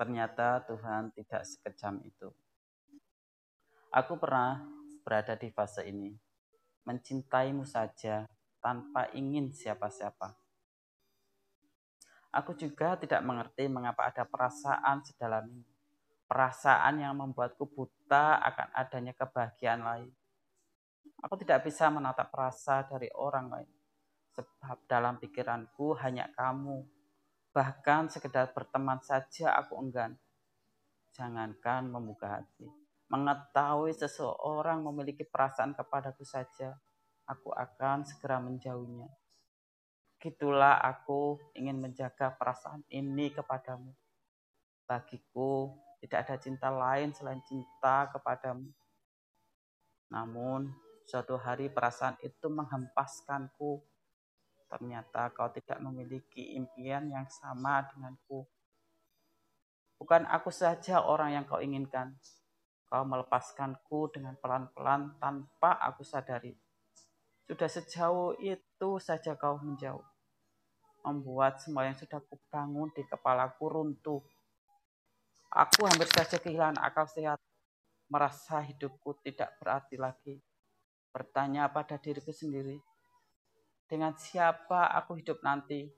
Ternyata Tuhan tidak sekejam itu. Aku pernah berada di fase ini, mencintaimu saja tanpa ingin siapa-siapa. Aku juga tidak mengerti mengapa ada perasaan sedalam ini. Perasaan yang membuatku buta akan adanya kebahagiaan lain. Aku tidak bisa menatap rasa dari orang lain. Sebab dalam pikiranku hanya kamu. Bahkan sekedar berteman saja aku enggan. Jangankan membuka hati. Mengetahui seseorang memiliki perasaan kepadaku saja, aku akan segera menjauhnya. Gitulah aku ingin menjaga perasaan ini kepadamu. Bagiku, tidak ada cinta lain selain cinta kepadamu. Namun, suatu hari perasaan itu menghempaskanku. Ternyata kau tidak memiliki impian yang sama denganku. Bukan aku saja orang yang kau inginkan. Kau melepaskanku dengan pelan-pelan tanpa aku sadari. Sudah sejauh itu saja kau menjauh. Membuat semua yang sudah kubangun di kepalaku runtuh Aku hampir saja kehilangan akal sehat, merasa hidupku tidak berarti lagi. Bertanya pada diriku sendiri, dengan siapa aku hidup nanti?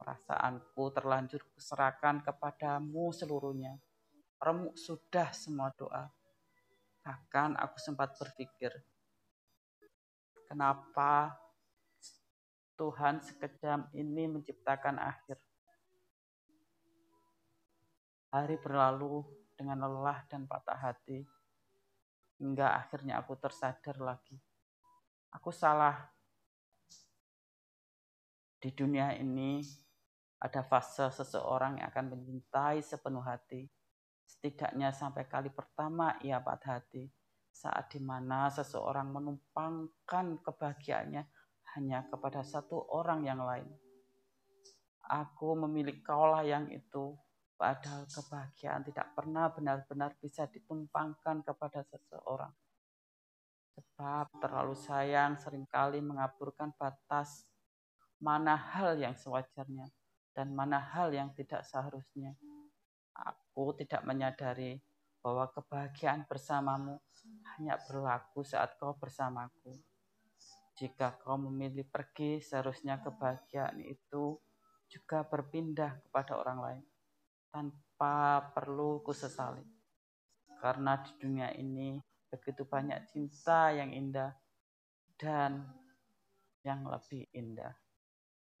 Perasaanku terlanjur kuserahkan kepadamu seluruhnya. Remuk sudah semua doa. Bahkan aku sempat berpikir, kenapa Tuhan sekejam ini menciptakan akhir? Hari berlalu dengan lelah dan patah hati, hingga akhirnya aku tersadar lagi. Aku salah. Di dunia ini ada fase seseorang yang akan mencintai sepenuh hati. Setidaknya sampai kali pertama ia patah hati. Saat di mana seseorang menumpangkan kebahagiaannya hanya kepada satu orang yang lain. Aku memilih kaulah yang itu Padahal kebahagiaan tidak pernah benar-benar bisa ditumpangkan kepada seseorang. Sebab terlalu sayang sering kali mengaburkan batas mana hal yang sewajarnya dan mana hal yang tidak seharusnya. Aku tidak menyadari bahwa kebahagiaan bersamamu hanya berlaku saat kau bersamaku. Jika kau memilih pergi, seharusnya kebahagiaan itu juga berpindah kepada orang lain tanpa perlu kusesali. Karena di dunia ini begitu banyak cinta yang indah dan yang lebih indah.